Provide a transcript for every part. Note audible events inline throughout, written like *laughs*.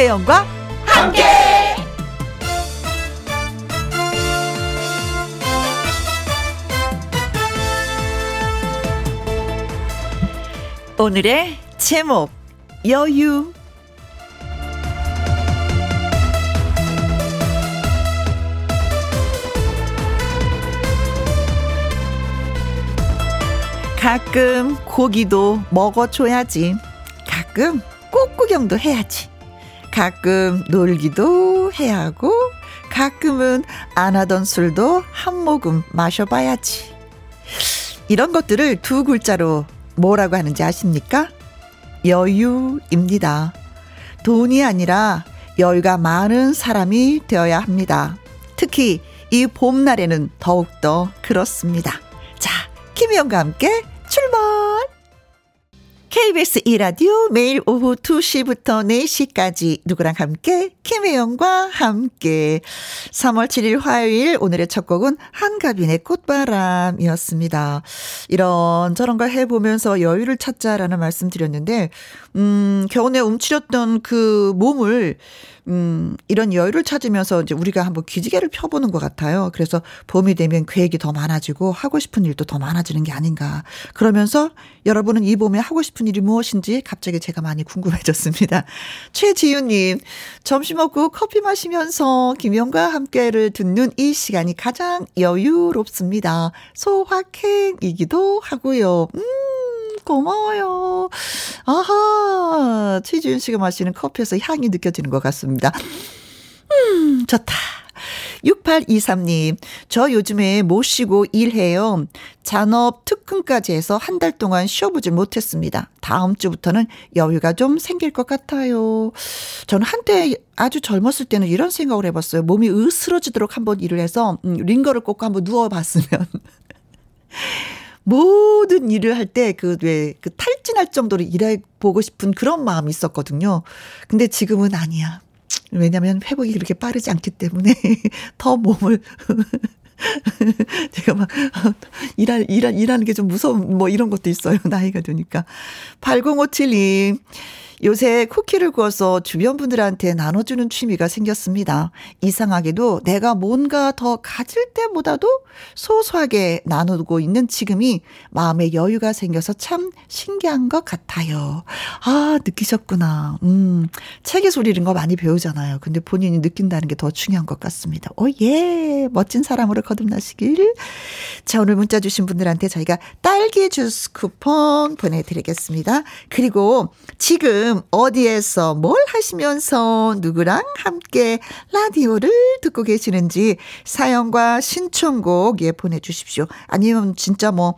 김혜영과 함께. 오늘의 제목 여유 가끔 고기도 먹어줘야지. 가끔 꽃구경도 해야지. 가끔 놀기도 해야 하고, 가끔은 안 하던 술도 한 모금 마셔봐야지. 이런 것들을 두 글자로 뭐라고 하는지 아십니까? 여유입니다. 돈이 아니라 여유가 많은 사람이 되어야 합니다. 특히 이 봄날에는 더욱더 그렇습니다. 자, 김희영과 함께 출발! KBS 2라디오 매일 오후 2시부터 4시까지 누구랑 함께 김혜영과 함께 3월 7일 화요일 오늘의 첫 곡은 한가빈의 꽃바람이었습니다. 이런 저런 걸 해보면서 여유를 찾자라는 말씀 드렸는데 음 겨우내 움츠렸던 그 몸을 음, 이런 여유를 찾으면서 이제 우리가 한번 기지개를 펴보는 것 같아요. 그래서 봄이 되면 계획이 더 많아지고 하고 싶은 일도 더 많아지는 게 아닌가. 그러면서 여러분은 이 봄에 하고 싶은 일이 무엇인지 갑자기 제가 많이 궁금해졌습니다. *laughs* 최지윤님, 점심 먹고 커피 마시면서 김영과 함께를 듣는 이 시간이 가장 여유롭습니다. 소확행이기도 하고요. 음. 고마워요. 아하, 최지윤 씨가 마시는 커피에서 향이 느껴지는 것 같습니다. 음, 좋다. 6823님, 저 요즘에 못 쉬고 일해요. 잔업 특근까지 해서 한 달 동안 쉬어보지 못했습니다. 다음 주부터는 여유가 좀 생길 것 같아요. 저는 한때 아주 젊었을 때는 이런 생각을 해봤어요. 몸이 으스러지도록 한번 일을 해서, 음, 링거를 꽂고 한번 누워봤으면. *laughs* 모든 일을 할 때 그 왜 그 탈진할 정도로 일해 보고 싶은 그런 마음이 있었거든요. 근데 지금은 아니야. 왜냐면 회복이 그렇게 빠르지 않기 때문에 *laughs* 더 몸을 *laughs* 제가 막 *laughs* 일할 일할 일하는 게 좀 무서운 뭐 이런 것도 있어요. 나이가 드니까. 8057님 요새 쿠키를 구워서 주변 분들한테 나눠주는 취미가 생겼습니다. 이상하게도 내가 뭔가 더 가질 때보다도 소소하게 나누고 있는 지금이 마음에 여유가 생겨서 참 신기한 것 같아요. 아, 느끼셨구나. 음, 책에서 우리 이런 거 많이 배우잖아요. 근데 본인이 느낀다는 게 더 중요한 것 같습니다. 오, 예. 멋진 사람으로 거듭나시길. 자, 오늘 문자 주신 분들한테 저희가 딸기 주스 쿠폰 보내드리겠습니다. 그리고 지금 지금 어디에서 뭘 하시면서 누구랑 함께 라디오를 듣고 계시는지 사연과 신청곡 예 보내주십시오. 아니면 진짜 뭐,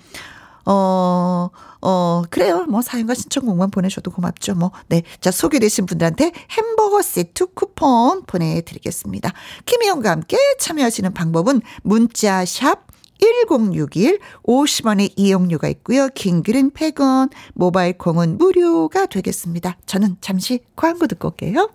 어, 어, 그래요. 뭐, 사연과 신청곡만 보내셔도 고맙죠. 뭐, 네. 자, 소개되신 분들한테 햄버거 세트 쿠폰 보내드리겠습니다. 김희영과 함께 참여하시는 방법은 문자샵 1061 50원의 이용료가 있고요. 긴 글은 100원, 모바일 콩은 무료가 되겠습니다. 저는 잠시 광고 듣고 올게요.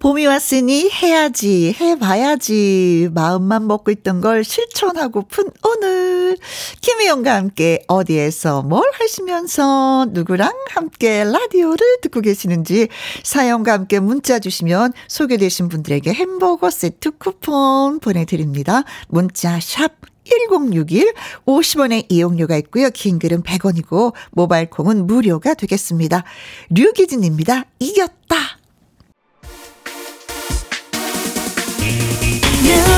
봄이 왔으니 해야지, 해봐야지. 마음만 먹고 있던 걸 실천하고픈 오늘. 김혜영과 함께 어디에서 뭘 하시면서 누구랑 함께 라디오를 듣고 계시는지 사연과 함께 문자 주시면 소개되신 분들에게 햄버거 세트 쿠폰 보내드립니다. 문자 샵 1061 50원의 이용료가 있고요. 긴 글은 100원이고 모바일 콩은 무료가 되겠습니다. 류기진입니다. 이겼다.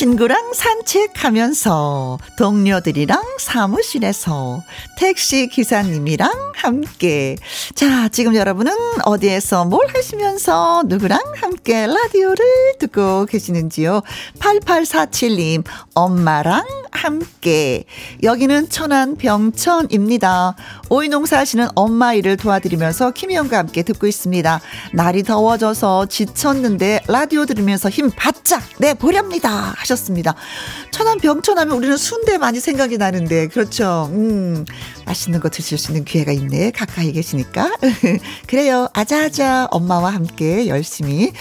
친구랑 산책하면서 동료들이랑 사무실에서 택시 기사님이랑 함께 자 지금 여러분은 어디에서 뭘 하시면서 누구랑 함께 라디오를 듣고 계시는지요 8847님 엄마랑 함께 여기는 천안 병천입니다 오이 농사 하시는 엄마 일을 도와드리면서 김희영과 함께 듣고 있습니다. 날이 더워져서 지쳤는데 라디오 들으면서 힘 바짝 내보렵니다. 하셨습니다. 천안 병천하면 우리는 순대 많이 생각이 나는데, 그렇죠. 음, 맛있는 거 드실 수 있는 기회가 있네. 가까이 계시니까. *laughs* 그래요. 아자아자 엄마와 함께 열심히.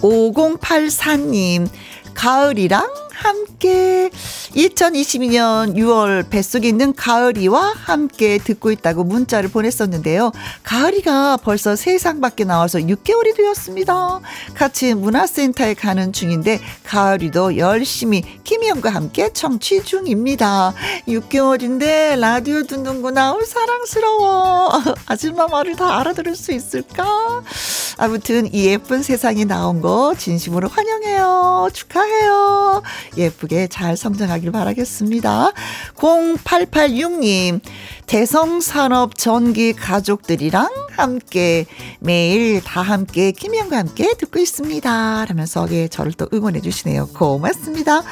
5084님, 가을이랑 함께 2022년 6월 뱃속에 있는 가을이와 함께 듣고 있다고 문자를 보냈었는데요. 가을이가 벌써 세상 밖에 나와서 6개월이 되었습니다. 같이 문화센터에 가는 중인데 가을이도 열심히 김희영과 함께 청취 중입니다. 6개월인데 라디오 듣는구나. 어, 사랑스러워. *laughs* 아줌마 말을 다 알아들을 수 있을까? 아무튼 이 예쁜 세상에 나온 거 진심으로 환영해요. 축하해요. 예쁘게 잘 성장하길 바라겠습니다. 0886님, 대성산업 전기 가족들이랑 함께 매일 다 함께 김희영과 함께 듣고 있습니다. 라면서 예, 저를 또 응원해 주시네요. 고맙습니다.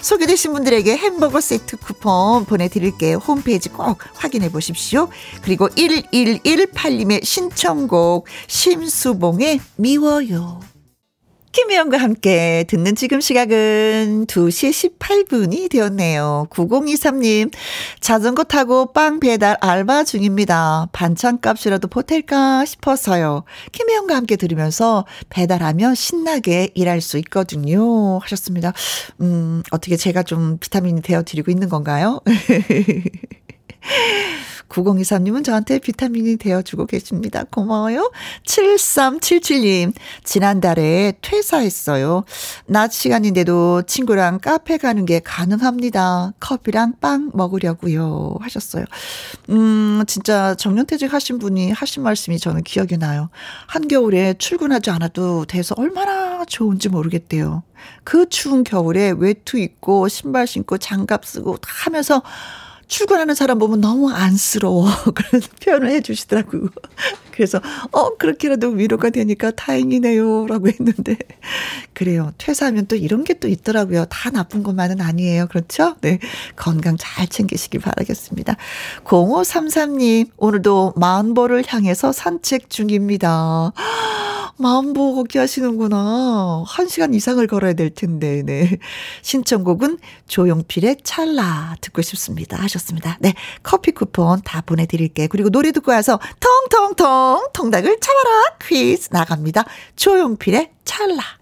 소개되신 분들에게 햄버거 세트 쿠폰 보내드릴게요. 홈페이지 꼭 확인해 보십시오. 그리고 1118님의 신청곡 심수봉의 미워요. 김혜영과 함께 듣는 지금 시각은 2시 18분이 되었네요. 9023님, 자전거 타고 빵 배달 알바 중입니다. 반찬값이라도 보탤까 싶어서요. 김혜영과 함께 들으면서 배달하며 신나게 일할 수 있거든요. 하셨습니다. 음, 어떻게 제가 좀 비타민이 되어드리고 있는 건가요? *laughs* 9023님은 저한테 비타민이 되어주고 계십니다. 고마워요. 7377님, 지난달에 퇴사했어요. 낮 시간인데도 친구랑 카페 가는 게 가능합니다. 커피랑 빵 먹으려고요. 하셨어요. 음, 진짜 정년퇴직 하신 분이 하신 말씀이 저는 기억이 나요. 한겨울에 출근하지 않아도 돼서 얼마나 좋은지 모르겠대요. 그 추운 겨울에 외투 입고 신발 신고 장갑 쓰고 다 하면서 출근하는 사람 보면 너무 안쓰러워. *laughs* 그런 표현을 해 주시더라고요. 그래서, 어, 그렇게라도 위로가 되니까 다행이네요. 라고 했는데. 그래요. 퇴사하면 또 이런 게 또 있더라고요. 다 나쁜 것만은 아니에요. 그렇죠? 네. 건강 잘 챙기시길 바라겠습니다. 0533님, 오늘도 만보를 향해서 산책 중입니다. 마음보 걷기 하시는구나. 한 시간 이상을 걸어야 될 텐데, 네. 신청곡은 조용필의 찰나 듣고 싶습니다. 하셨습니다. 네. 커피 쿠폰 다 보내드릴게요. 그리고 노래 듣고 와서 텅텅텅 통닭을 참아라 퀴즈 나갑니다. 조용필의 찰나.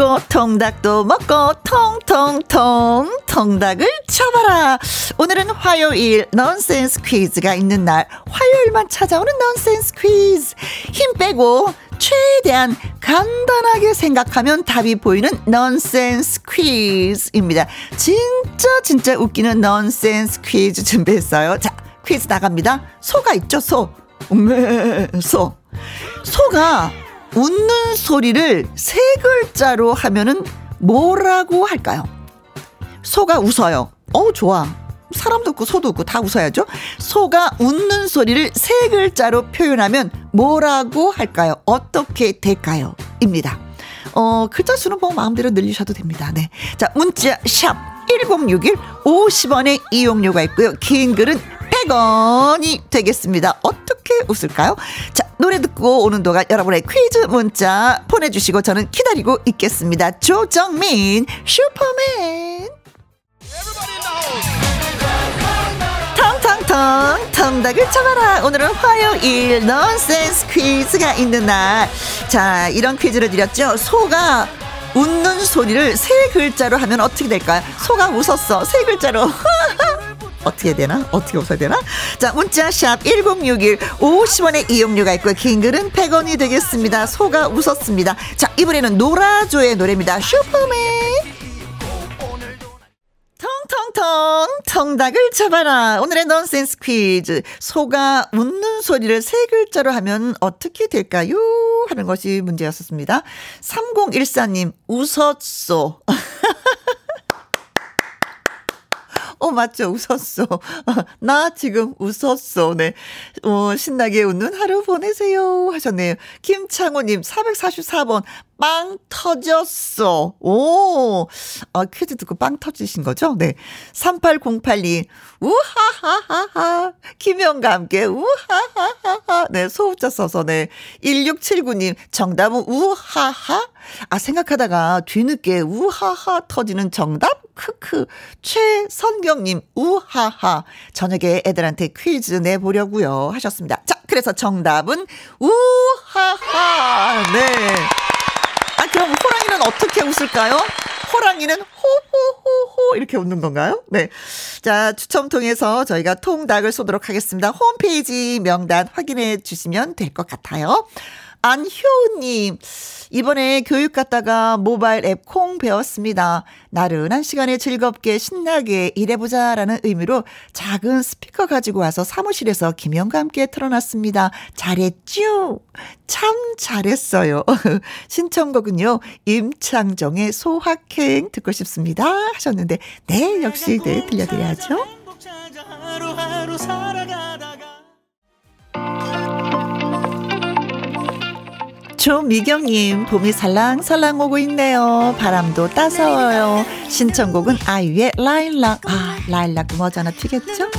풀고 통닭도 먹고 통통통 통닭을 쳐봐라. 오늘은 화요일 넌센스 퀴즈가 있는 날 화요일만 찾아오는 넌센스 퀴즈 힘 빼고 최대한 간단하게 생각하면 답이 보이는 넌센스 퀴즈입니다. 진짜 진짜 웃기는 넌센스 퀴즈 준비했어요. 자, 퀴즈 나갑니다. 소가 있죠, 소. 음, 소. 소가 웃는 소리를 세 글자로 하면은 뭐라고 할까요? 소가 웃어요. 어, 좋아. 사람도 웃고 소도 웃고 다 웃어야죠. 소가 웃는 소리를 세 글자로 표현하면 뭐라고 할까요? 어떻게 될까요? 입니다. 어, 글자 수는 뭐 마음대로 늘리셔도 됩니다. 네. 자, 문자 샵 1061 50원의 이용료가 있고요. 긴 글은 100원이 되겠습니다. 어떻게 웃을까요? 자, 노래 듣고 오는 동안 여러분의 퀴즈 문자 보내주시고 저는 기다리고 있겠습니다. 조정민, 슈퍼맨. 텅텅텅 텅닭을 쳐봐라. 오늘은 화요일 넌센스 퀴즈가 있는 날자 이런 퀴즈를 드렸죠. 소가 웃는 소리를 세 글자로 하면 어떻게 될까요? 소가 웃었어. 세 글자로 *laughs* 어떻게 되나? 어떻게 웃어야 되나? 자, 문자샵 1061 50원의 이용료가 있고 긴 글은 100원이 되겠습니다. 소가 웃었습니다. 자, 이번에는 노라조의 노래입니다. 슈퍼맨. 통통 통닭을 잡아라. 오늘의 넌센스 퀴즈. 소가 웃는 소리를 세 글자로 하면 어떻게 될까요? 하는 것이 문제였었습니다. 3014님 웃었소. *laughs* 어, 맞죠. 웃었어. *laughs* 나 지금 웃었어. 네. 어, 신나게 웃는 하루 보내세요. 하셨네요. 김창호님, 444번. 빵 터졌어. 오. 아, 퀴즈 듣고 빵 터지신 거죠? 네. 3808님, 우하하하하. 김영과 함께, 우하하하하. 네, 소우자 써서, 네. 1679님, 정답은 우하하? 아, 생각하다가 뒤늦게 우하하 터지는 정답? 크크. 최선경님, 우하하. 저녁에 애들한테 퀴즈 내보려고요 하셨습니다. 자, 그래서 정답은 우하하. 네. 아, 그럼 호랑이는 어떻게 웃을까요? 호랑이는 호호호호 이렇게 웃는 건가요? 네. 자, 추첨 통해서 저희가 통닭을 쏘도록 하겠습니다. 홈페이지 명단 확인해 주시면 될 것 같아요. 안효우님, 이번에 교육 갔다가 모바일 앱 콩 배웠습니다. 나른한 시간에 즐겁게 신나게 일해보자라는 의미로 작은 스피커 가지고 와서 사무실에서 김영과 함께 틀어놨습니다. 잘했죠? 참 잘했어요. *laughs* 신청곡은요, 임창정의 소확행 듣고 싶습니다. 하셨는데, 네, 역시 네, 들려드려야죠. 조미경님, 봄이 살랑살랑 오고 있네요. 바람도 따사워요. 신청곡은 아이유의 라일락. 아, 라일락 머지않아 튀겠죠?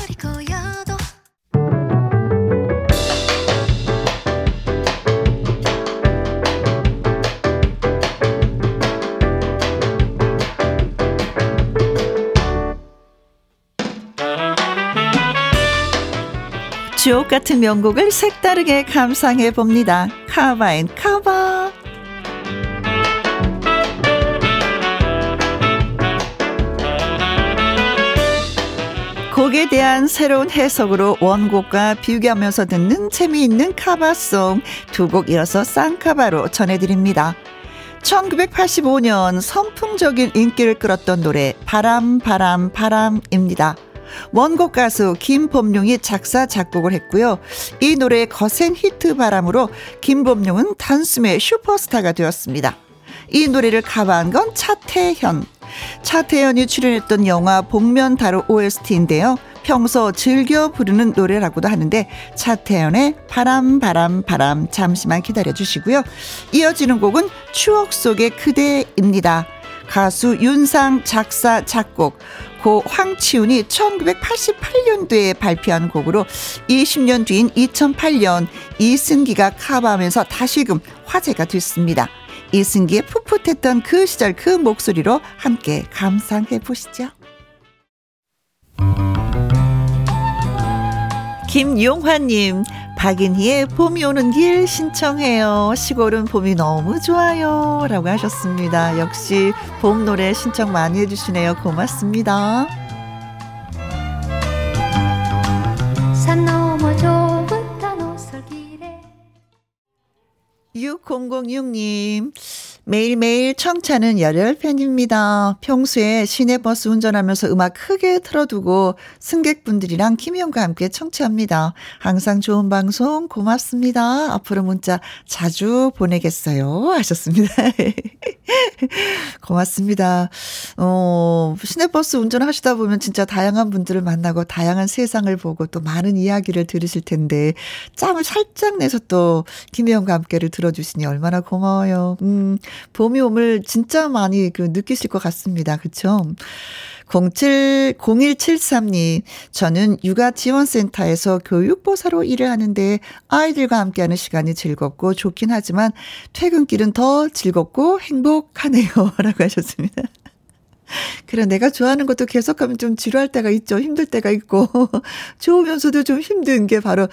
주옥 같은 명곡을 색다르게 감상해 봅니다. 카바인 카바. 곡에 대한 새로운 해석으로 원곡과 비교하면서 듣는 재미있는 카바송 두 곡 이어서 쌍카바로 전해드립니다. 1985년 선풍적인 인기를 끌었던 노래 바람 바람 바람입니다. 원곡 가수 김범용이 작사 작곡을 했고요. 이 노래의 거센 히트 바람으로 김범용은 단숨에 슈퍼스타가 되었습니다. 이 노래를 가방한 건 차태현. 차태현이 출연했던 영화 복면다로 OST인데요. 평소 즐겨 부르는 노래라고도 하는데 차태현의 바람 바람 바람 잠시만 기다려 주시고요. 이어지는 곡은 추억 속의 그대입니다. 가수 윤상 작사 작곡 고 황치훈이 1988년도에 발표한 곡으로 20년 뒤인 2008년 이승기가 커버하면서 다시금 화제가 됐습니다. 이승기의 풋풋했던 그 시절 그 목소리로 함께 감상해 보시죠. 김용화님, 박인희의 봄이 오는 길 신청해요. 시골은 봄이 너무 좋아요. 라고 하셨습니다. 역시 봄 노래 신청 많이 해주시네요. 고맙습니다. 산 넘어 좁은 단오설길에 6006님 매일매일 청차는 열혈 팬입니다. 평소에 시내버스 운전하면서 음악 크게 틀어두고 승객분들이랑 김희영과 함께 청취합니다. 항상 좋은 방송 고맙습니다. 앞으로 문자 자주 보내겠어요. 하셨습니다. *laughs* 고맙습니다. 어, 시내버스 운전하시다 보면 진짜 다양한 분들을 만나고 다양한 세상을 보고 또 많은 이야기를 들으실 텐데 짬을 살짝 내서 또 김희영과 함께를 들어주시니 얼마나 고마워요. 음, 봄이 오을 진짜 많이 그 느끼실 것 같습니다. 그쵸? 07, 0173님, 저는 육아지원센터에서 교육보사로 일을 하는데 아이들과 함께하는 시간이 즐겁고 좋긴 하지만 퇴근길은 더 즐겁고 행복하네요. *laughs* 라고 하셨습니다. 그래, 내가 좋아하는 것도 계속하면 좀 지루할 때가 있죠. 힘들 때가 있고. *laughs* 좋으면서도 좀 힘든 게 바로,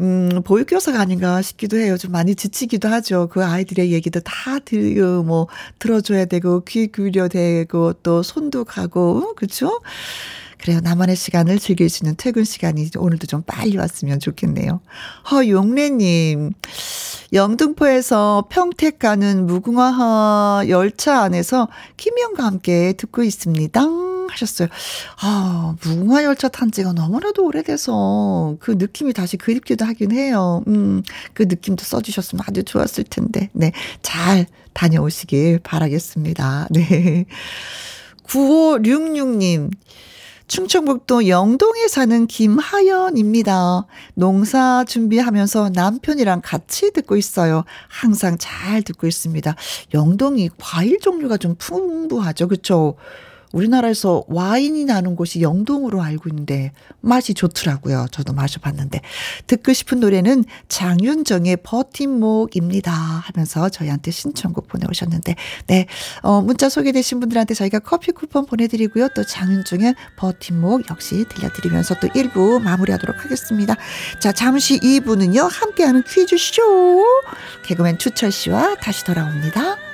음, 보육교사가 아닌가 싶기도 해요. 좀 많이 지치기도 하죠. 그 아이들의 얘기도 다 들, 뭐, 들어줘야 되고, 귀 기울여 되고, 또 손도 가고, 그쵸? 그래요. 나만의 시간을 즐길 수 있는 퇴근 시간이 오늘도 좀 빨리 왔으면 좋겠네요. 허용래님, 영등포에서 평택 가는 무궁화 열차 안에서 김영과 함께 듣고 있습니다. 하셨어요. 아, 무궁화 열차 탄 지가 너무나도 오래돼서 그 느낌이 다시 그립기도 하긴 해요. 음, 그 느낌도 써주셨으면 아주 좋았을 텐데. 네. 잘 다녀오시길 바라겠습니다. 네. 9566님. 충청북도 영동에 사는 김하연입니다. 농사 준비하면서 남편이랑 같이 듣고 있어요. 항상 잘 듣고 있습니다. 영동이 과일 종류가 좀 풍부하죠. 그렇죠? 우리나라에서 와인이 나는 곳이 영동으로 알고 있는데 맛이 좋더라고요. 저도 마셔봤는데. 듣고 싶은 노래는 장윤정의 버팀목입니다. 하면서 저희한테 신청곡 보내오셨는데, 네. 어, 문자 소개되신 분들한테 저희가 커피 쿠폰 보내드리고요. 또 장윤정의 버팀목 역시 들려드리면서 또 1부 마무리하도록 하겠습니다. 자, 잠시 2부는요. 함께하는 퀴즈쇼. 개그맨 추철 씨와 다시 돌아옵니다.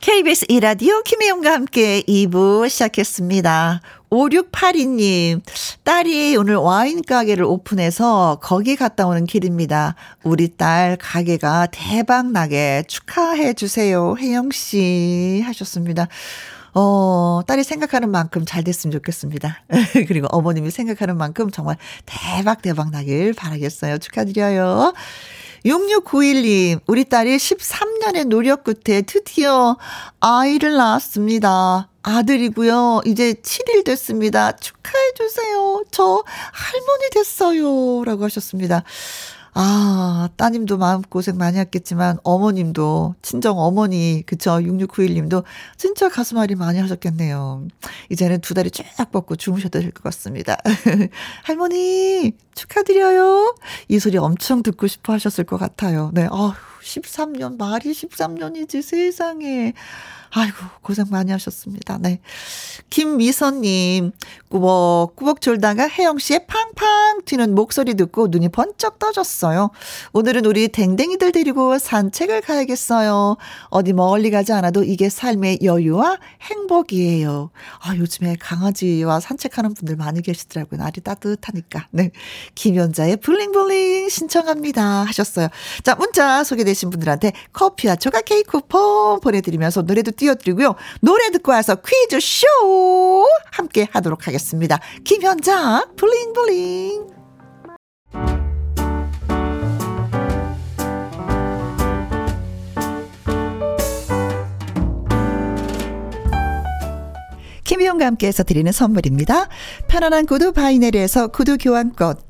KBS 이라디오 김혜영과 함께 2부 시작했습니다. 5682님, 딸이 오늘 와인 가게를 오픈해서 거기 갔다 오는 길입니다. 우리 딸 가게가 대박 나게 축하해 주세요. 혜영씨 하셨습니다. 어, 딸이 생각하는 만큼 잘 됐으면 좋겠습니다. *laughs* 그리고 어머님이 생각하는 만큼 정말 대박 대박 나길 바라겠어요. 축하드려요. 6691님, 우리 딸이 13년의 노력 끝에 드디어 아이를 낳았습니다. 아들이고요. 이제 7일 됐습니다. 축하해 주세요. 저 할머니 됐어요. 라고 하셨습니다. 아, 따님도 마음고생 많이 했겠지만, 어머님도, 친정 어머니, 그쵸, 6691님도 진짜 가슴앓이 많이 하셨겠네요. 이제는 두 다리 쫙 뻗고 주무셔도 될 것 같습니다. *laughs* 할머니, 축하드려요. 이 소리 엄청 듣고 싶어 하셨을 것 같아요. 네, 아휴, 13년, 말이 13년이지, 세상에. 아이고, 고생 많이 하셨습니다. 네. 김미선님, 꾸벅꾸벅 졸다가 혜영 씨의 팡팡 튀는 목소리 듣고 눈이 번쩍 떠졌어요. 오늘은 우리 댕댕이들 데리고 산책을 가야겠어요. 어디 멀리 가지 않아도 이게 삶의 여유와 행복이에요. 아, 요즘에 강아지와 산책하는 분들 많이 계시더라고요. 날이 따뜻하니까. 네. 김연자의 블링블링 신청합니다. 하셨어요. 자, 문자 소개 되신 분들한테 커피와 조각 케이크 쿠폰 보내드리면서 노래도 띄워드리고요. 노래 듣고 와서 퀴즈쇼 함께 하도록 하겠습니다. 김현자, 블링블링. 김희용과 함께해서 드리는 선물입니다. 편안한 구두 바이네르에서 구두 교환권.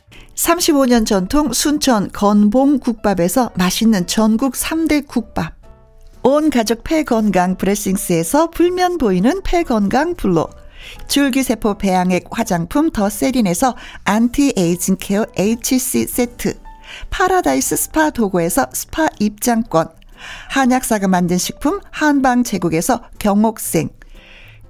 35년 전통 순천 건봉 국밥에서 맛있는 전국 3대 국밥. 온 가족 폐건강 브레싱스에서 불면 보이는 폐건강 블로. 줄기세포 배양액 화장품 더 세린에서 anti-aging care HC 세트. 파라다이스 스파 도고에서 스파 입장권. 한약사가 만든 식품 한방 제국에서 경옥생.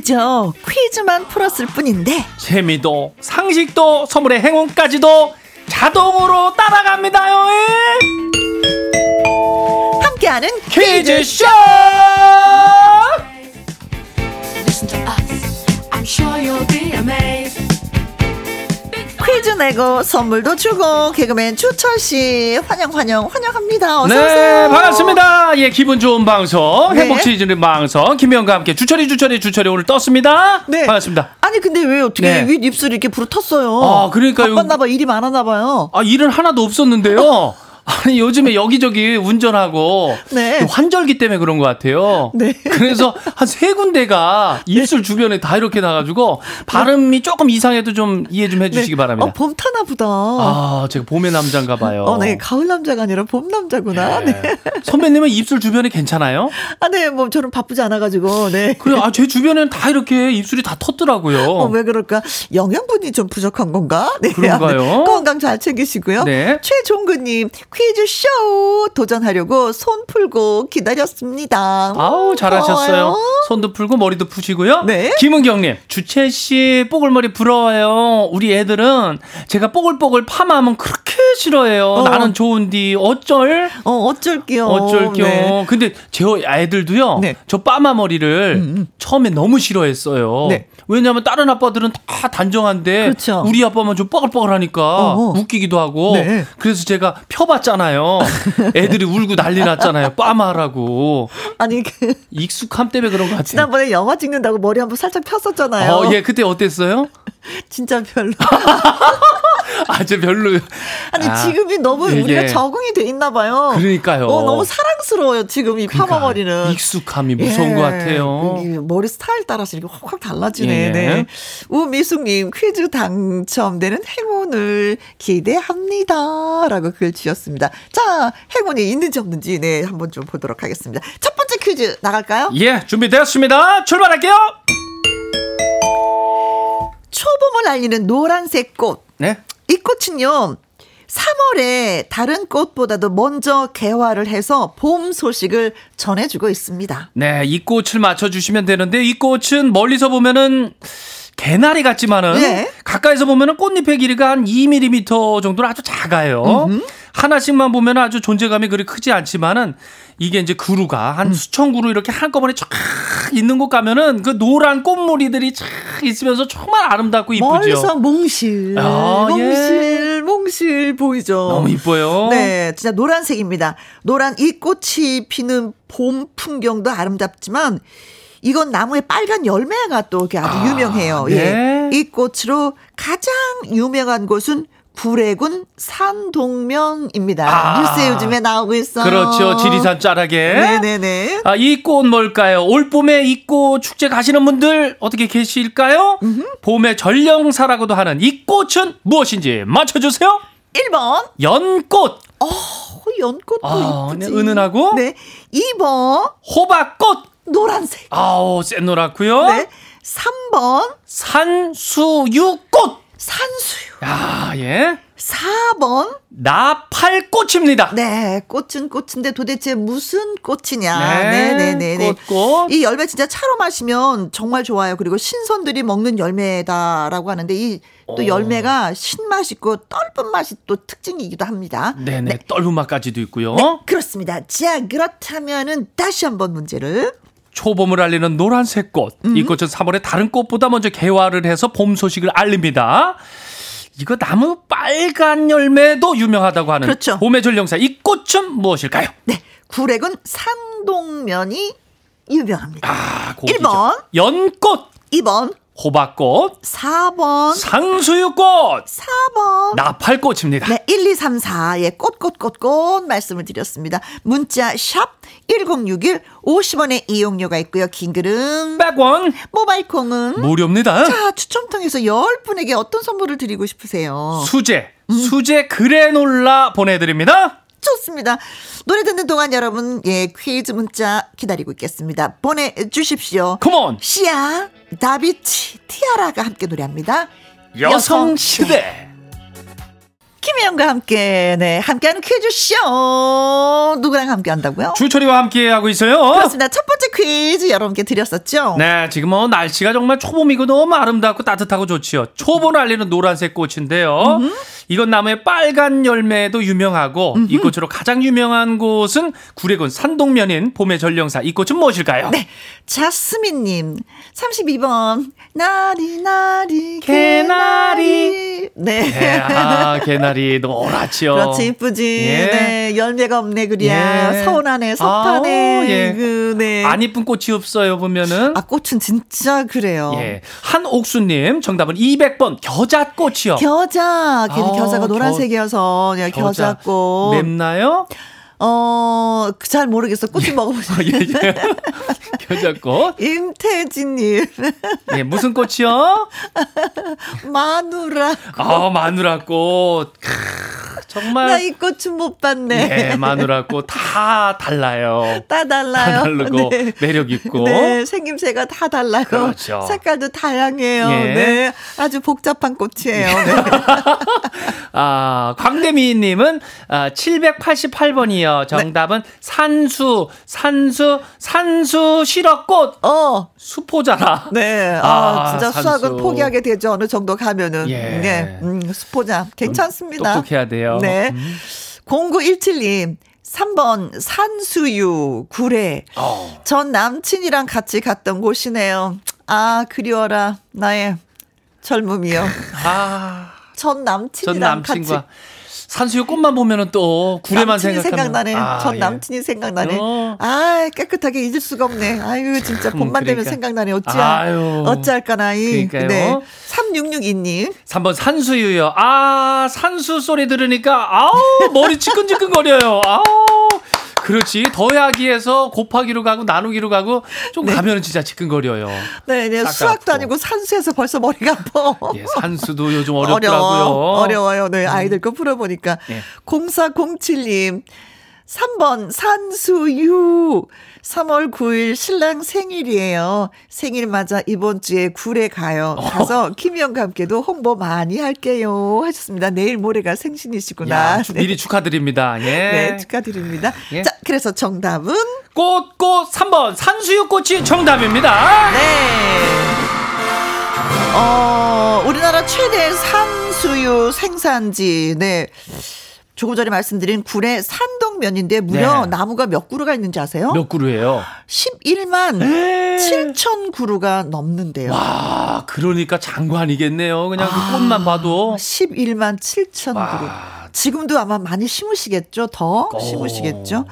그저 퀴즈만 풀었을 뿐인데 재미도 상식도 선물의 행운까지도 자동으로 따라갑니다요. 함께하는 퀴즈쇼! Listen to us. 퀴즈 내고 선물도 주고 개그맨 주철 씨 환영 환영 환영합니다. 어서 네, 오세요. 반갑습니다. 예, 기분 좋은 방송, 네. 행복 시즌 방송, 김혜영과 함께 주철이 주철이 주철이 오늘 떴습니다. 네. 반갑습니다. 아니 근데 왜 어떻게 네. 윗 입술이 이렇게 부르텄어요? 아, 그러니까요. 바빴나 봐 일이 많았나 봐요. 아, 일은 하나도 없었는데요. 아니, 요즘에 여기저기 운전하고 네. 환절기 때문에 그런 것 같아요. 네. 그래서 한 세 군데가 입술 주변에 다 이렇게 나가지고 발음이 조금 이상해도 좀 이해 좀 해주시기 바랍니다. 어, 봄 타나 보다. 아, 제가 봄의 남자인가 봐요. 어, 네, 가을 남자가 아니라 봄 남자구나. 네. 네. 선배님은 입술 주변에 괜찮아요? 아, 네, 뭐 저는 바쁘지 않아가지고, 네. 그래, 아, 제 주변에는 다 이렇게 입술이 다 텄더라고요. 어, 왜 그럴까? 영양분이 좀 부족한 건가? 네. 그런가요? 건강 잘 챙기시고요. 네. 최종근님, 퀴즈쇼 도전하려고 손 풀고 기다렸습니다. 아우, 잘하셨어요. 고마워요. 손도 풀고 머리도 푸시고요. 네. 김은경님, 주채씨 뽀글머리 부러워요. 우리 애들은 제가 뽀글뽀글 파마하면 그렇게 싫어해요. 어. 나는 좋은디, 어쩔? 어, 어쩔게요. 어쩔겨. 네. 근데 제 애들도요. 네. 저 빠마 머리를 처음에 너무 싫어했어요. 네. 왜냐하면 다른 아빠들은 다 단정한데 그렇죠. 우리 아빠만 좀 뻐글뻐글하니까 어어. 웃기기도 하고 네. 그래서 제가 펴봤 잖아요. 애들이 울고 난리 났잖아요. 빠마라고 아니, 그, 익숙함 때문에 그런 것 같아요. 지난번에 영화 찍는다고 머리 한번 살짝 폈었잖아요. 어, 예, 그때 어땠어요? *laughs* 진짜 별로. *laughs* 아, 제 별로. 아니, 아, 지금이 너무 이게- 우리가 적응이 돼 있나 봐요. 그러니까요. 어, 너무 사랑스러워요, 지금 이 그러니까 파마 머리는. 익숙함이 무서운 것 같아요. 머리 스타일 따라서 이렇게 확확 달라지네. 예. 네. 우미숙님 퀴즈 당첨되는 행운을 기대합니다. 라고 글 주셨습니다. 자, 행운이 있는지 없는지 네 한번 좀 보도록 하겠습니다. 첫 번째 퀴즈 나갈까요? 예, 준비되었습니다. 출발할게요. 초봄을 알리는 노란색 꽃. 네. 이 꽃은요. 3월에 다른 꽃보다도 먼저 개화를 해서 봄 소식을 전해주고 있습니다. 네, 이 꽃을 맞춰주시면 되는데, 이 꽃은 멀리서 보면은, 개나리 같지만은, 네. 가까이서 보면은 꽃잎의 길이가 한 2mm 정도로 아주 작아요. 하나씩만 보면 아주 존재감이 그리 크지 않지만은, 이게 이제 그루가 음. 한 수천 그루 이렇게 한꺼번에 쫙 있는 곳 가면은, 그 노란 꽃무리들이 쫙 있으면서 정말 아름답고 이쁘죠. 멀리서 몽실, 아, 예. 몽실, 몽실 보이죠. 너무 이뻐요. 네, 진짜 노란색입니다. 노란 이 꽃이 피는 봄 풍경도 아름답지만 이건 나무의 빨간 열매가 또 이렇게 아주 아, 유명해요. 네. 예. 이 꽃으로 가장 유명한 곳은 구례군 산동면입니다. 아. 뉴스에 요즘에 나오고 있어요. 그렇죠. 지리산 짜라게. 네네네. 아, 이 꽃 뭘까요? 올 봄에 이 꽃 축제 가시는 분들 어떻게 계실까요? 봄의 전령사라고도 하는 이 꽃은 무엇인지 맞춰주세요. 1번. 연꽃, 어, 연꽃도 아, 이쁘지. 네, 은은하고. 네. 2번. 호박꽃. 노란색. 아우, 쎄노랗고요. 네. 3번. 산수유꽃. 산수유. 야, 예. 4번. 나팔꽃입니다. 네, 꽃은 꽃인데 도대체 무슨 꽃이냐. 네, 네 네 네. 꽃꽃. 이 열매 진짜 차로 마시면 정말 좋아요. 그리고 신선들이 먹는 열매다라고 하는데 이또 오. 열매가 신맛 있고 떫은 맛이 또 특징이기도 합니다. 네네. 떫은 맛까지도 있고요. 네, 그렇습니다. 자, 그렇다면은 다시 한번 문제를. 초봄을 알리는 노란색 꽃. 음. 이 꽃은 3월에 다른 꽃보다 먼저 개화를 해서 봄 소식을 알립니다. 이거 나무 빨간 열매도 유명하다고 하는 그렇죠. 봄의 전령사 이 꽃은 무엇일까요? 네, 구례군 산동면이 유명합니다. 아, 고기죠. 1번. 연꽃, 2번 호박꽃, 4번, 상수유꽃, 4번. 나팔꽃입니다. 네, 1234의 꽃꽃꽃꽃 말씀을 드렸습니다. 문자 샵 1061, 50원의 이용료가 있고요. 긴 글은 100원 모바일 콩은 무료입니다. 자, 추첨 통해서 10분에게 어떤 선물을 드리고 싶으세요? 수제, 수제 그래놀라 보내드립니다. 좋습니다. 노래 듣는 동안 여러분, 예, 퀴즈 문자 기다리고 있겠습니다. 보내주십시오. 컴온! 시아, 다비치, 티아라가 함께 노래합니다. 여성시대. 김혜영과 함께, 네, 함께하는 퀴즈쇼. 누구랑 함께 한다고요? 주철이와 함께 하고 있어요. 그렇습니다. 첫 번째 퀴즈 여러분께 드렸었죠? 네, 지금 뭐 날씨가 정말 초봄이고 너무 아름답고 따뜻하고 좋지요. 초보를 알리는 노란색 꽃인데요. 이건 나무의 빨간 열매도 유명하고 이 꽃으로 가장 유명한 곳은 구례군 산동면인 봄의 전령사. 이 꽃은 무엇일까요? 네. 자스민님, 32번. 나리, 나리, 개나리. 개나리. 네. 네, 아, 개나리 노랗지요. 그렇지, 이쁘지. 예. 네. 열매가 없네, 그랴. 예. 서운하네, 섭하네. 예. 그, 네. 안 이쁜 꽃이 없어요, 보면은. 아, 꽃은 진짜 그래요. 예. 한옥수님, 정답은 200번 겨자꽃이요. 겨자. 걔는 아, 겨자가 겨- 노란색이어서, 네, 겨자. 겨자꽃. 맵나요? 어, 그잘 모르겠어. 꽃 좀 먹어보세요. 예, 예. 겨자꽃. *laughs* 임태진님, 예, 무슨 꽃이요? *laughs* 마누라. 아, 마누라 꽃. 크, 나 정말. 이꽃좀못 봤네. 예, 마누라 꽃 다 달라요. 다 달라요. 다 다르고 네. 매력 있고. 네, 생김새가 다 달라요. 그렇죠. 색깔도 다양해요. 예. 네, 아주 복잡한 꽃이에요. 네. *laughs* 아, 광대미님은 아, 788번이요. 정답은 산수, 산수, 산수 실어꽃. 어, 수포자라. 네. 아, 아, 진짜 산수. 수학은 포기하게 되죠. 어느 정도 가면은. 예. 네, 음, 수포자 괜찮습니다. 똑똑해야 돼요. 네. 음. 0917님. 3번 산수유 구례. 어. 전 남친이랑 같이 갔던 곳이네요. 아, 그리워라. 나의 젊음이요. 아, 전전 남친이랑 남친과 같이 산수유 꽃만 보면은 또 구례만 생각나네. 아, 전 예. 남친이 생각나네. 어. 아, 깨끗하게 잊을 수가 없네. 아유, 진짜 참, 봄만 되면 그러니까. 생각나네. 어찌야. 아유. 어찌할까나 이. 그러니까요. 네. 3662님. 3번 산수유요. 아, 산수 소리 들으니까 아우, 머리 *laughs* 지끈지끈거려요. 아우. 그렇지. 더하기에서 곱하기로 가고 나누기로 가고 좀 가면은 진짜 지끈거려요. 네, 네. 딱 수학도. 아니고 산수에서 벌써 머리가 아파. 예, 산수도 요즘 어렵더라고요. 어려워. 어려워요. 네, 아이들 거 풀어보니까. 예. 0407님. 3번 산수유 3월 9일 신랑 생일이에요. 생일 맞아 이번 주에 굴에 가요. 어. 가서 김희영과 함께도 홍보 많이 할게요. 하셨습니다. 내일 모레가 생신이시구나. 야, 축- *laughs* 미리 축하드립니다. 예. 네, 축하드립니다. 예. 자, 그래서 정답은 꽃, 꽃, 3번. 산수유 꽃이 정답입니다. 네. 어, 우리나라 최대 산수유 생산지. 네. 조금 전에 말씀드린 굴의 산 동면인데 무려 네. 나무가 몇 그루가 있는지 아세요? 몇 그루예요? 11만 에이. 7천 그루가 넘는데요. 와, 그러니까 장관이겠네요. 그냥 아. 그 꽃만 봐도. 11만 7천 그루. 와, 지금도 아마 많이 심으시겠죠? 더 오. 심으시겠죠?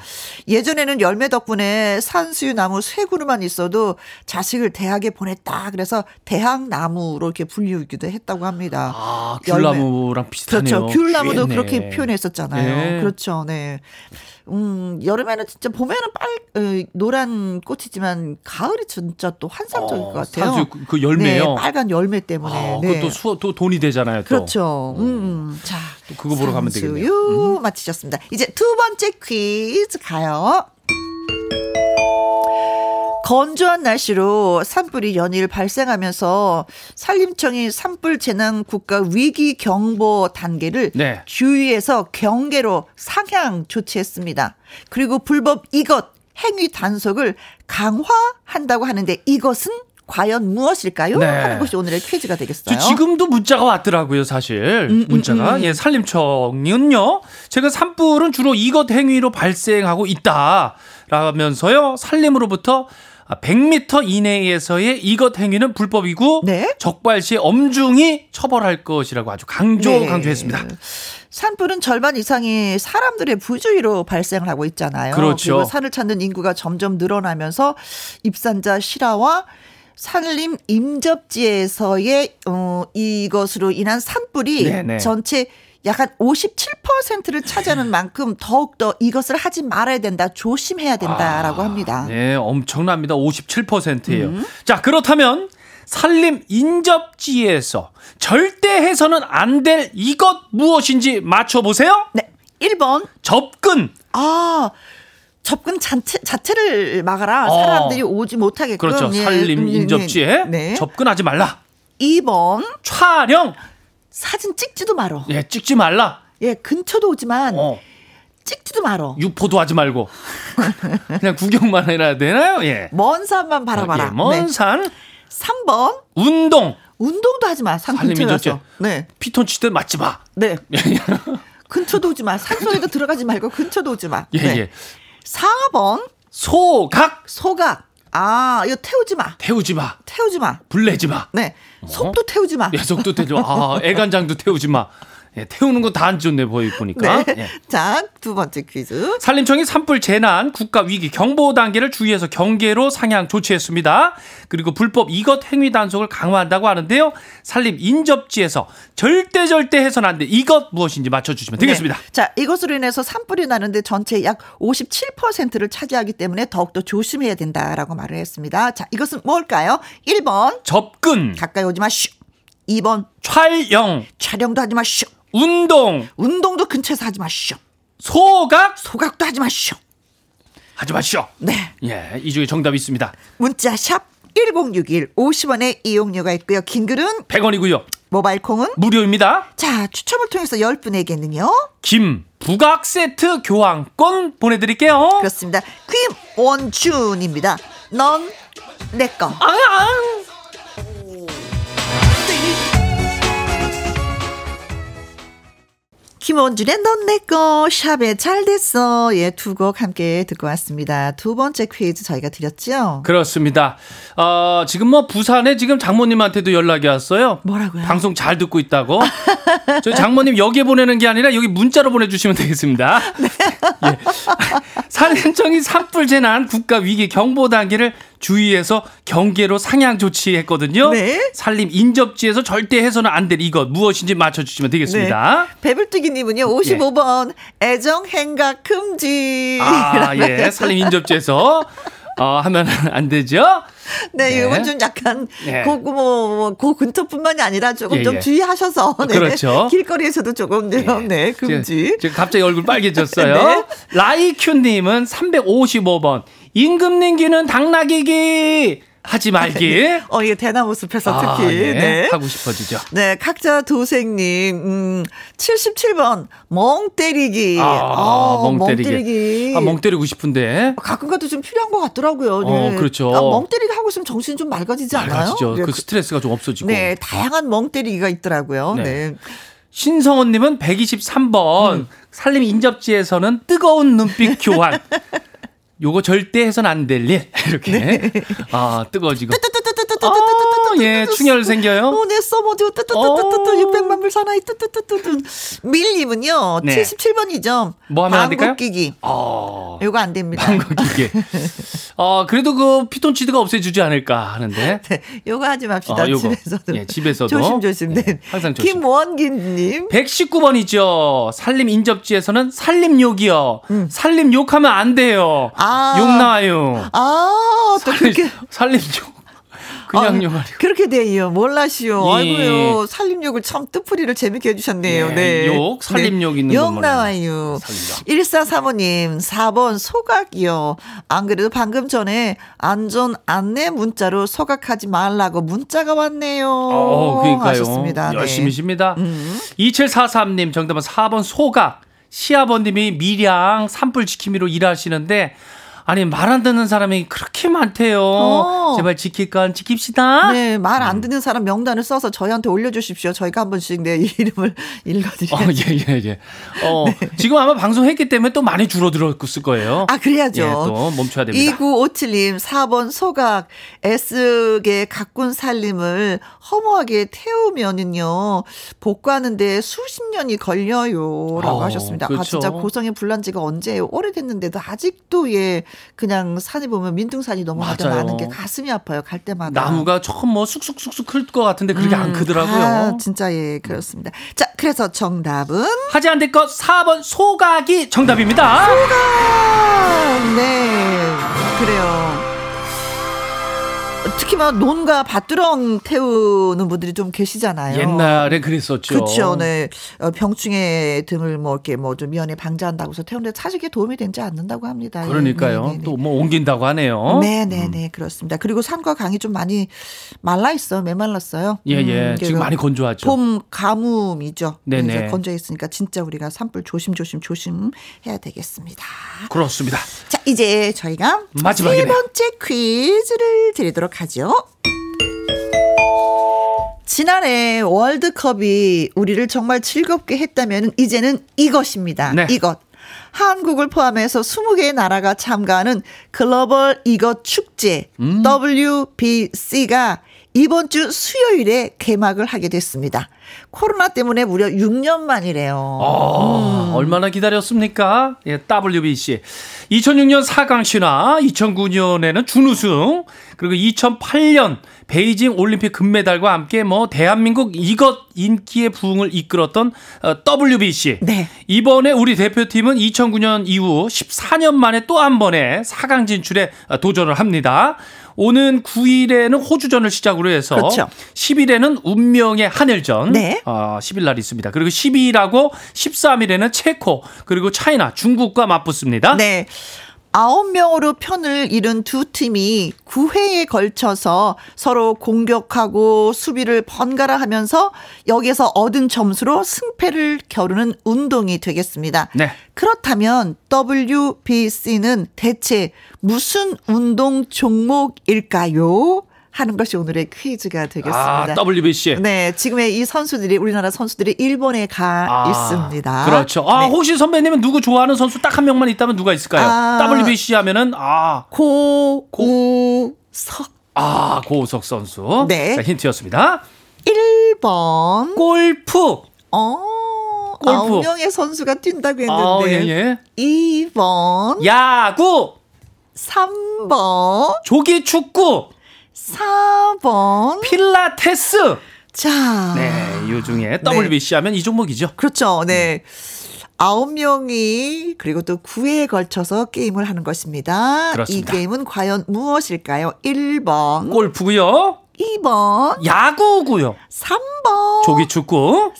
예전에는 열매 덕분에 산수유 나무 세 그루만 있어도 자식을 대학에 보냈다. 그래서 대학나무로 이렇게 불리우기도 했다고 합니다. 아. 귤나무랑 비슷하네요. 그렇죠. 귤나무도. 그렇게 표현했었잖아요. 예. 그렇죠. 네. 음, 여름에는 진짜 봄에는 빨 어, 노란 꽃이지만 가을이 진짜 또 환상적일 어, 것 같아요. 산수 그- 그 열매요? 네, 빨간 열매 때문에. 아, 네. 그것도 수, 또 돈이 되잖아요. 또. 그렇죠. 음, 음. 자, 또 그거 보러 가면 되겠네요. 산수유 마치셨습니다. 이제 두 번째 퀴즈 가요. 건조한 날씨로 산불이 연일 발생하면서 산림청이 산불 재난 국가 위기 경보 단계를 네. 주의에서 경계로 상향 조치했습니다. 그리고 불법 이것 행위 단속을 강화한다고 하는데 이것은 과연 무엇일까요? 네. 하는 것이 오늘의 퀴즈가 저 되겠어요. 지금도 문자가 왔더라고요, 사실. 음, 문자가. 예, 산림청은요. 제가 산불은 주로 이것 행위로 발생하고 있다. 라면서요. 산림으로부터 100m 이내에서의 이것 행위는 불법이고 네. 적발 시 엄중히 처벌할 것이라고 아주 강조 네. 강조했습니다. 산불은 절반 이상이 사람들의 부주의로 발생을 하고 있잖아요. 그렇죠. 리고 산을 찾는 인구가 점점 늘어나면서 입산자 실화와 산림 임접지에서의 어, 이것으로 인한 산불이 네네. 전체 약간 57%를 차지하는 만큼 더욱더 이것을 하지 말아야 된다, 조심해야 된다라고 합니다. 네, 엄청납니다. 57%예요. 음. 자, 그렇다면 산림 인접지에서 절대 해서는 안 될 이것 무엇인지 맞춰 보세요. 네. 1번. 접근. 아, 접근 자체, 자체를 막아라. 어. 사람들이 오지 못하게끔. 그렇죠. 예. 산림 음, 예, 인접지에 네. 접근하지 말라. 2번. 촬영. 사진 찍지도 말어. 예, 찍지 말라. 예, 근처도 오지만 어, 찍지도 말어. 유포도 하지 말고 *laughs* 그냥 구경만 해야 되나요? 예. 먼 산만 바라봐라. 예, 먼 네. 산, 3번. 운동, 운동도 하지 마. 산 산림 근처에 인접지. 가서. 네. 피톤치드 맞지 마. 네. *laughs* 근처도 오지 마. 산소에도 들어가지 말고 근처도 오지 마. 예, 네. 예. 4번. 소각 소각. 아, 이거 태우지 마. 태우지 마. 태우지 마. 불내지 마. 네. 속도 태우지 마. 예속도 태우지 마. 아, 애간장도 태우지 마. 예, 태우는 건다안 좋네 보이 보니까. 네. 예. *laughs* 자, 두 번째 퀴즈. 산림청이 산불 재난 국가 위기 경보 단계를 주의해서 경계로 상향 조치했습니다. 그리고 불법 이것 행위 단속을 강화한다고 하는데요. 산림 인접지에서 절대 절대 해서는 안 돼. 이것 무엇인지 맞춰 주시면 되겠습니다. 네. 자, 이것으로 인해서 산불이 나는데 전체 약 57%를 차지하기 때문에 더욱더 조심해야 된다라고 말을 했습니다. 자, 이것은 뭘까요? 1번, 접근, 가까이 오지 마쇼. 2번, 촬영, 촬영도 하지 마쇼. 운동, 운동도 근처에서 하지 마쇼. 소각 소각도 하지 마쇼. 하지 마시오. 네. 예, 이 중에 정답이 있습니다. 문자 샵 1061, 50원의 이용료가 있고요. 긴 글은 100원이고요. 모바일 콩은 무료입니다. 자, 추첨을 통해서 10분에게는요. 김 부각 세트 교환권 보내 드릴게요. 그렇습니다. 김원준입니다. 넌 내꺼. 앙! 김원준의 넌 내꺼 샵에 잘 됐어. 예, 두 곡 함께 듣고 왔습니다. 두 번째 퀴즈 저희가 드렸죠. 그렇습니다. 어, 지금 뭐 부산에 지금 장모님한테도 연락이 왔어요. 뭐라고요? 방송 잘 듣고 있다고. 저희 장모님 여기에 보내는 게 아니라 여기 문자로 보내주시면 되겠습니다. *laughs* 네. 예. 산림청이 산불 재난 국가 위기 경보 단계를 주의해서 경계로 상향 조치했거든요. 네. 산림 인접지에서 절대 해서는 안 될 이것 무엇인지 맞춰주시면 되겠습니다. 네. 배불뚝이님은요, 55번 애정 행각 금지. 아, 예. 산림 인접지에서 어, 하면 *laughs* 안 되죠. 네, 네. 이건 좀 약간 네. 그, 그 뭐, 그 근처뿐만이 아니라 조금 예, 좀 예. 주의하셔서 네. 그렇죠. 길거리에서도 조금 좀 네, 금지. 제가 갑자기 얼굴 빨개졌어요. *laughs* 네. 라이큐님은 355번. 임금님기는 당나귀기 하지 말기. 어, 이게 대나무 숲에서 아, 특히. 예. 네. 하고 싶어지죠. 네, 각자 도생님, 음, 77번, 멍 때리기. 아, 어, 멍 때리기. 때리기. 아, 멍 때리고 싶은데. 가끔 가도 좀 필요한 것 같더라고요. 네. 어, 그렇죠. 아, 멍 때리기 하고 있으면 정신이 좀 맑아지지 않아요? 밝아지죠. 네, 그 그- 스트레스가 좀 없어지고. 네, 다양한 멍 때리기가 있더라고요. 네. 네. 신성원님은 123번. 음. 산림 인접지에서는 뜨거운 눈빛 교환. *laughs* 요거 절대 해서는 안될 일. *laughs* 이렇게. 네. 아, 뜨거워지고. 뜨뜨 뚜뚜뚜뚜뚜뚜 어, 예, 충혈 생겨요. 어, 내 써머 뚜뚜뚜뚜뚜뚜 600만 불 사나이 뚜뚜뚜뚜뚜 밀님은요. 네. 77번이죠. 뭐 하면 안 될까요? 방귀기. 어. 이거 안 됩니다. 방귀기. 어, 그래도 그 피톤치드가 없애주지 않을까 하는데. 네, 요거 하지 맙시다. 어, 요거. 집에서도. 예, 집에서도. 조심조심. 네. 네. 항상 조심. 김원기님. 119번이죠. 살림 인접지에서는 살림욕이요. 음. 그냥 아, 욕 아니고. 그렇게 돼요. 몰라시오. 예. 아이고요. 살림욕을 참 뜻풀이를 재밌게 해주셨네요. 네, 네. 욕, 살림욕 있는 욕 나와요. 살림욕. 1435님, 4번 소각이요. 안 그래도 방금 전에 안전 안내 문자로 소각하지 말라고 문자가 왔네요. 어, 그러니까요. 하셨습니다. 네. 열심히십니다. 음. 2743님 정답은 4번 소각. 시아버님이 밀양 산불 지킴이로 일하시는데 아니 말 안 듣는 사람이 그렇게 많대요. 어. 제발 지킬 건 지킵시다. 네, 말 안 듣는 사람 명단을 써서 저희한테 올려주십시오. 저희가 한 번씩 내 *laughs* 이름을 읽어드려요. 어, 예, 예, 예. *laughs* 어, 지금 아마 방송했기 때문에 또 많이 줄어들었을 거예요. 아, 그래야죠. 예, 또 멈춰야 됩니다. 2957님, 4번 소각, S계 가꾼 살림을 허무하게 태우면은요, 복구하는데 수십 년이 걸려요. 라고 어, 하셨습니다. 아, 그렇죠. 진짜 고성에 불난 지가 언제예요? 오래됐는데도 아직도 예, 그냥 산에 보면 민둥산이 너무. 많은 게 가슴이 아파요. 갈 때마다. 나무가 조금 뭐 쑥쑥쑥쑥 클 것 같은데 그렇게 안 크더라고요. 아, 진짜 예, 그렇습니다. 자, 그래서 정답은 하지 않을 것 4번 소각이 정답입니다. 아, 네. 그래요. 특히 막 논과 밭두렁 태우는 분들이 좀 계시잖아요. 옛날에 그랬었죠. 그렇죠. 네. 어, 병충해 등을 뭐 이렇게 뭐 좀 미연에 방지한다고 해서 태우는데 사실 그게 도움이 되지 않는다고 합니다. 예. 그러니까요. 네, 네, 네. 또뭐 옮긴다고 하네요. 네 네네 그렇습니다. 그리고 산과 강이 좀 많이 말라 있어요. 메말랐어요. 예, 예. 음, 지금 많이 건조하죠. 봄 가뭄이죠. 네네. 이제 건조해 있으니까 진짜 우리가 산불 조심 조심 조심해야 되겠습니다. 그렇습니다. 자 이제 저희가 마지막이네요. 세 번째 퀴즈를 드리도록 하죠. 지난해 월드컵이 우리를 정말 즐겁게 했다면 이제는 이것입니다. 네. 이것. 한국을 포함해서 20개의 나라가 참가하는 글로벌 이것 축제 음. WBC가 이번 주 수요일에 개막을 하게 됐습니다. 코로나 때문에 무려 6년 만이래요. 어, 얼마나 기다렸습니까? 예, WBC. 2006년 4강 신화, 2009년에는 준우승, 그리고 2008년 베이징 올림픽 금메달과 함께 뭐 대한민국 이것 인기의 부흥을 이끌었던 어, WBC. 네. 이번에 우리 대표팀은 2009년 이후 14년 만에 또 한 번의 4강 진출에 어, 도전을 합니다. 오는 9일에는 호주전을 시작으로 해서 그렇죠. 10일에는 운명의 한일전, 네. 어, 10일 날 있습니다. 그리고 12일하고 13일에는 체코 그리고 차이나 중국과 맞붙습니다. 네. 아홉 명으로 편을 이룬 두 팀이 9회에 걸쳐서 서로 공격하고 수비를 번갈아 하면서 여기에서 얻은 점수로 승패를 겨루는 운동이 되겠습니다. 네. 그렇다면 WBC는 대체 무슨 운동 종목일까요? 하는 것이 오늘의 퀴즈가 되겠습니다. 아, WBC. 네, 지금의 이 선수들이 우리나라 선수들이 일본에 가 아, 있습니다. 그렇죠. 아, 네. 혹시 선배님은 누구 좋아하는 선수 딱 한 명만 있다면 누가 있을까요? 아. WBC 하면은 아, 고우석 아, 고우석 선수. 네. 자, 힌트였습니다. 1번. 골프. 어. 골프. 아홉 명의 선수가 뛴다고 했는데. 아, 예, 예. 2번. 야구, 3번. 조기 축구, 4번. 필라테스. 자. 네, 이 중에 WBC 하면 이 종목이죠. 그렇죠. 네. 아홉 명이 그리고 또 9회에 걸쳐서 게임을 하는 것입니다. 그렇습니다. 이 게임은 과연 무엇일까요? 1번, 골프고요. 2번, 야구고요. 3번, 조기 축구,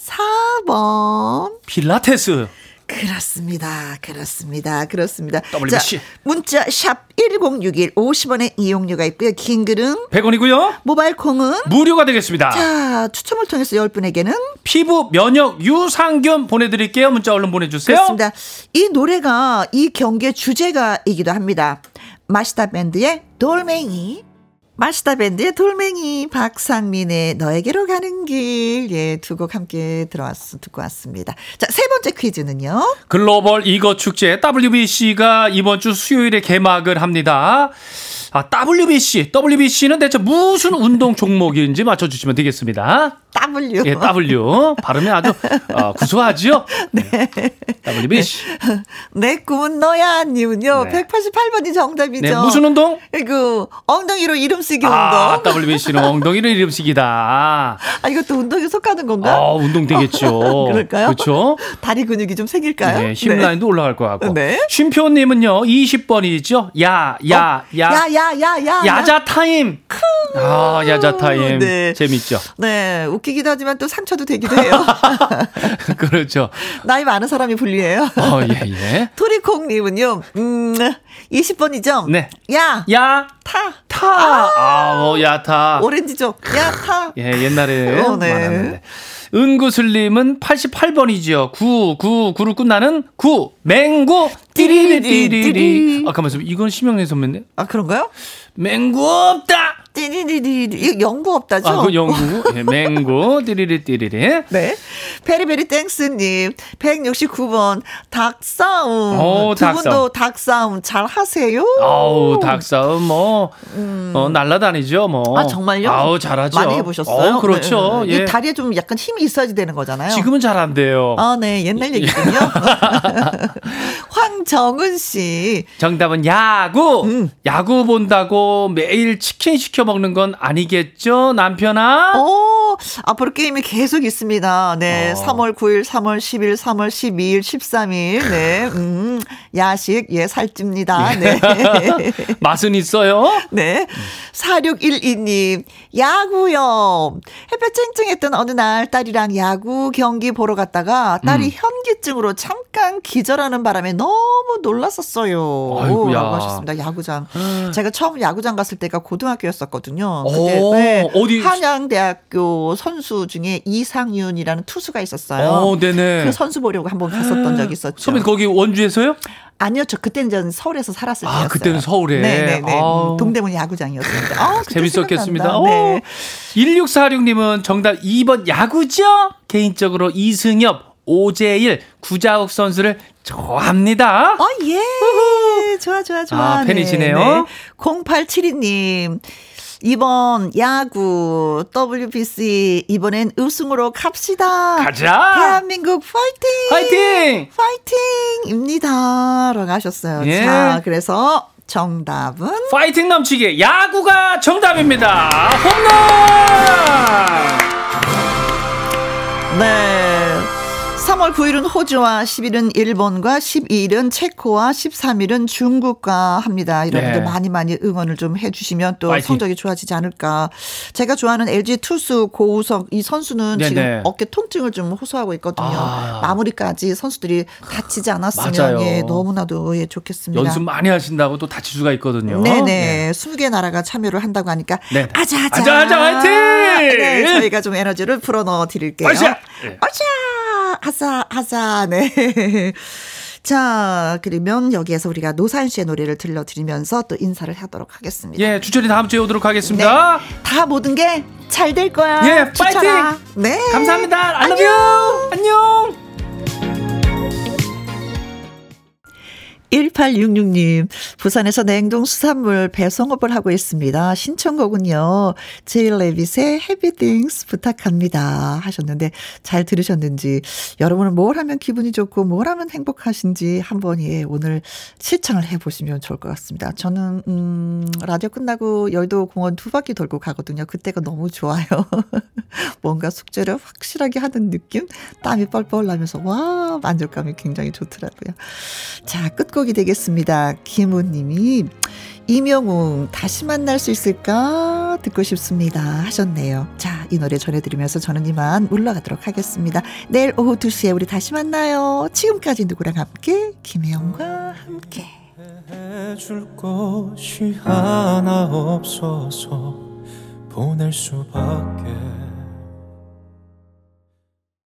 4번. 필라테스. 그렇습니다. 그렇습니다. 그렇습니다. WBC. 자, 문자 샵 1061 50원의 이용료가 있고요. 긴 글은 100원이고요. 모바일 콩은 무료가 되겠습니다. 자, 추첨을 통해서 10분에게는 피부 면역 유산균 보내 드릴게요. 문자 얼른 보내 주세요. 그렇습니다. 이 노래가 이 경기의 주제가이기도 합니다. 마시다 밴드의 돌멩이. 마시다 밴드의 돌멩이 박상민의 너에게로 가는 길. 예, 두 곡 함께 들어왔, 듣고 왔습니다. 자, 세 번째 퀴즈는요. 글로벌 이거 축제 WBC가 이번 주 수요일에 개막을 합니다. 아, WBC, WBC는 대체 무슨 운동 종목인지 맞춰주시면 되겠습니다. W. 예, W. 발음이 아주 어, 구수하죠? *laughs* 네. WBC. 내 꿈은 너야 님은요. 네. 188번이 정답이죠. 네, 무슨 운동? 그 엉덩이로 이름 쓰기 아, 운동. WBC는 엉덩이로 이름쓰기다. 아 이것도 운동에 속하는 건가? 아, 운동 되겠죠. *laughs* 그럴까요? 그렇죠? 다리 근육이 좀 생길까요? 네, hip line도 올라갈 것 같고. 네. 쉼표님은요, 20번이죠? 야, 야, 야. 야 야 야 야. 야자 타임. 아, 야자 타임. 네. 재밌죠? 네, 웃기기도 하지만 또 상처도 되기도 해요. *laughs* *laughs* 그렇죠. 나이 많은 사람이 불리해요. 어, 예, 예. *laughs* 토리콩님은요, 음, 20번이죠? 네. 야, 야, 타. 타. 아, 어, 야타. 오렌지족. 야, 타. *laughs* 예, 옛날에 어, 네. 많았는데. 은구슬님은 88번이죠. 9, 9, 9로 끝나는 9. 맹구, 띠리리띠리리. 띠리리띠리. 아, 가만있어. 이건 심영래 선배인데? 아, 그런가요? 맹구 없다! 띠리리리. 연구 없다죠? 아, 그 영구. 예, 맹구, 띠리리 띠리리. *laughs* 네. 베리베리 땡스님, 169번, 닭싸움. 오, 두 닭싸움. 분도 닭싸움 잘 하세요? 아우, 닭싸움, 뭐, 어, 날라다니죠, 뭐. 음. 아, 정말요? 아우, 잘하죠. 많이 해보셨어요? 어, 그렇죠. 네, 네. 예. 이 다리에 좀 약간 힘이 있어야지 되는 거잖아요. 지금은 잘 안 돼요. 아, 네. 옛날 얘기군요. *laughs* 황정은 씨. 정답은 야구. 음. 야구 본다고 매일 치킨 시켜 먹는 건 아니겠죠, 남편아? 오, 앞으로 게임이 계속 있습니다. 네. 어. 3월 9일, 3월 10일, 3월 12일, 13일. 네. 음, 야식, 예, 살찝니다. 네. *laughs* 맛은 있어요? 네. 4612님, 야구요. 햇볕 쨍쨍했던 어느 날 딸이랑 야구 경기 보러 갔다가 딸이 음. 현기증으로 잠깐 기절하는 바람에 너무 놀랐었어요. 아이고야. 라고 하셨습니다. 야구장. 제가 처음 야구장 갔을 때가 고등학교였었거든요. 오, 그때 네, 어디? 한양대학교 선수 중에 이상윤이라는 투수가 있었어요. 어, 네네. 그 선수 보려고 한번 갔었던 적이 있었죠. 선배 거기 원주에서요? 아니요, 저 그때는 전 서울에서 살았을 아, 때였어요. 그때는 서울에. 네네네. 아우. 동대문 야구장이었습니다. 아, 재밌었겠습니다. 네. 1646님은 정답 2번 야구죠? 개인적으로 이승엽, 오재일, 구자욱 선수를 좋아합니다. 어, 예. 좋아, 좋아, 좋아. 아, 팬이시네요. 0872님. 이번 야구 WBC 이번엔 우승으로 갑시다. 가자! 대한민국 파이팅! 화이팅! 파이팅입니다. 라고 하셨어요. 예. 자, 그래서 정답은 파이팅 넘치게 야구가 정답입니다. 홈런! 네. 3월 9일은 호주와 10일은 일본과 12일은 체코와 13일은 중국과 합니다. 여러분들 네. 많이 많이 응원을 좀 해주시면 또 파이팅. 성적이 좋아지지 않을까. 제가 좋아하는 LG 투수 고우석 이 선수는 네네. 지금 어깨 통증을 좀 호소하고 있거든요. 아. 마무리까지 선수들이 다치지 않았으면. 예, 너무나도 예, 좋겠습니다. 연습 많이 하신다고 또 다칠 수가 있거든요. 네네. 네. 20개 나라가 참여를 한다고 하니까 네. 아자 아자 아자, 아자, 화이팅! 네, 저희가 좀 에너지를 풀어 넣어 드릴게요. 아자! 네. 아자 아자 아자 네. *laughs* 자, 그러면 여기에서 우리가 노사연 씨의 노래를 들려드리면서 또 인사를 하도록 하겠습니다. 예, 주철이 다음 주에 오도록 하겠습니다. 다 모든 게 잘 될 거야. 예. 파이팅! 네. 감사합니다. I love you. 안녕. 1866님, 부산에서 냉동 수산물 배송업을 하고 있습니다. 신청곡은요, 제일 레빗의 Happy 부탁합니다. 하셨는데, 잘 들으셨는지, 여러분은 뭘 하면 기분이 좋고, 뭘 하면 행복하신지 한번 예, 오늘 실천을 해보시면 좋을 것 같습니다. 저는, 음, 라디오 끝나고 여의도 공원 두 바퀴 돌고 가거든요. 그때가 너무 좋아요. *laughs* 뭔가 숙제를 확실하게 하는 느낌? 땀이 뻘뻘 나면서, 와, 만족감이 굉장히 좋더라고요. 자, 끝곡 이 되겠습니다. 김우님이 이명웅 다시 만날 수 있을까 듣고 싶습니다 하셨네요. 자, 이 노래 전해드리면서 저는 이만 물러가도록 하겠습니다. 내일 오후 2시에 우리 다시 만나요. 지금까지 누구랑 함께 김혜영과 함께. 해줄 것이 하나 없어서 보낼 수밖에